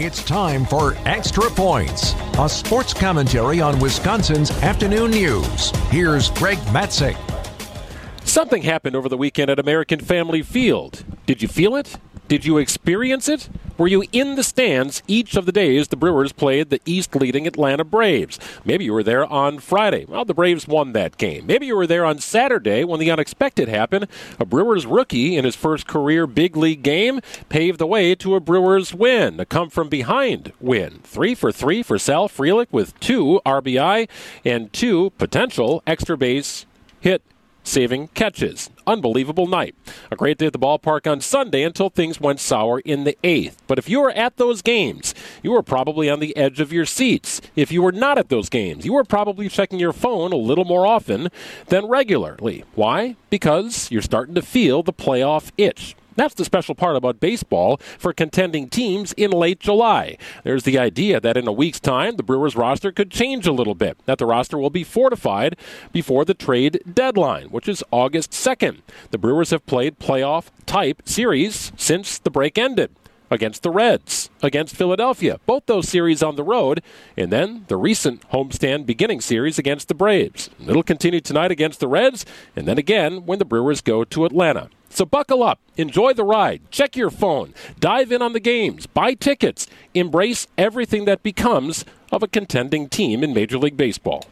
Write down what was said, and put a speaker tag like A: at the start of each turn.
A: It's time for Extra Points, a sports commentary on Wisconsin's afternoon news. Here's Greg Matzek.
B: Something happened over the weekend at American Family Field. Did you feel it? Did you experience it? Were you in the stands each of the days the Brewers played the East leading Atlanta Braves? Maybe you were there on Friday. Well, the Braves won that game. Maybe you were there on Saturday when the unexpected happened. A Brewers rookie in his first career big league game paved the way to a Brewers win, a come from behind win. Three for three for Sal Frelick with two RBI and two potential extra base hit saving catches. Unbelievable night. A great day at the ballpark on Sunday until things went sour in the eighth. But if you were at those games, you were probably on the edge of your seats. If you were not at those games, you were probably checking your phone a little more often than regularly. Why? Because you're starting to feel the playoff itch. That's the special part about baseball for contending teams in late July. There's the idea that in a week's time, the Brewers roster could change a little bit, that the roster will be fortified before the trade deadline, which is August 2nd. The Brewers have played playoff type series since the break ended against the Reds, against Philadelphia, both those series on the road, and then the recent homestand beginning series against the Braves. It'll continue tonight against the Reds, and then again when the Brewers go to Atlanta. So buckle up, enjoy the ride, check your phone, dive in on the games, buy tickets, embrace everything that becomes of a contending team in Major League Baseball.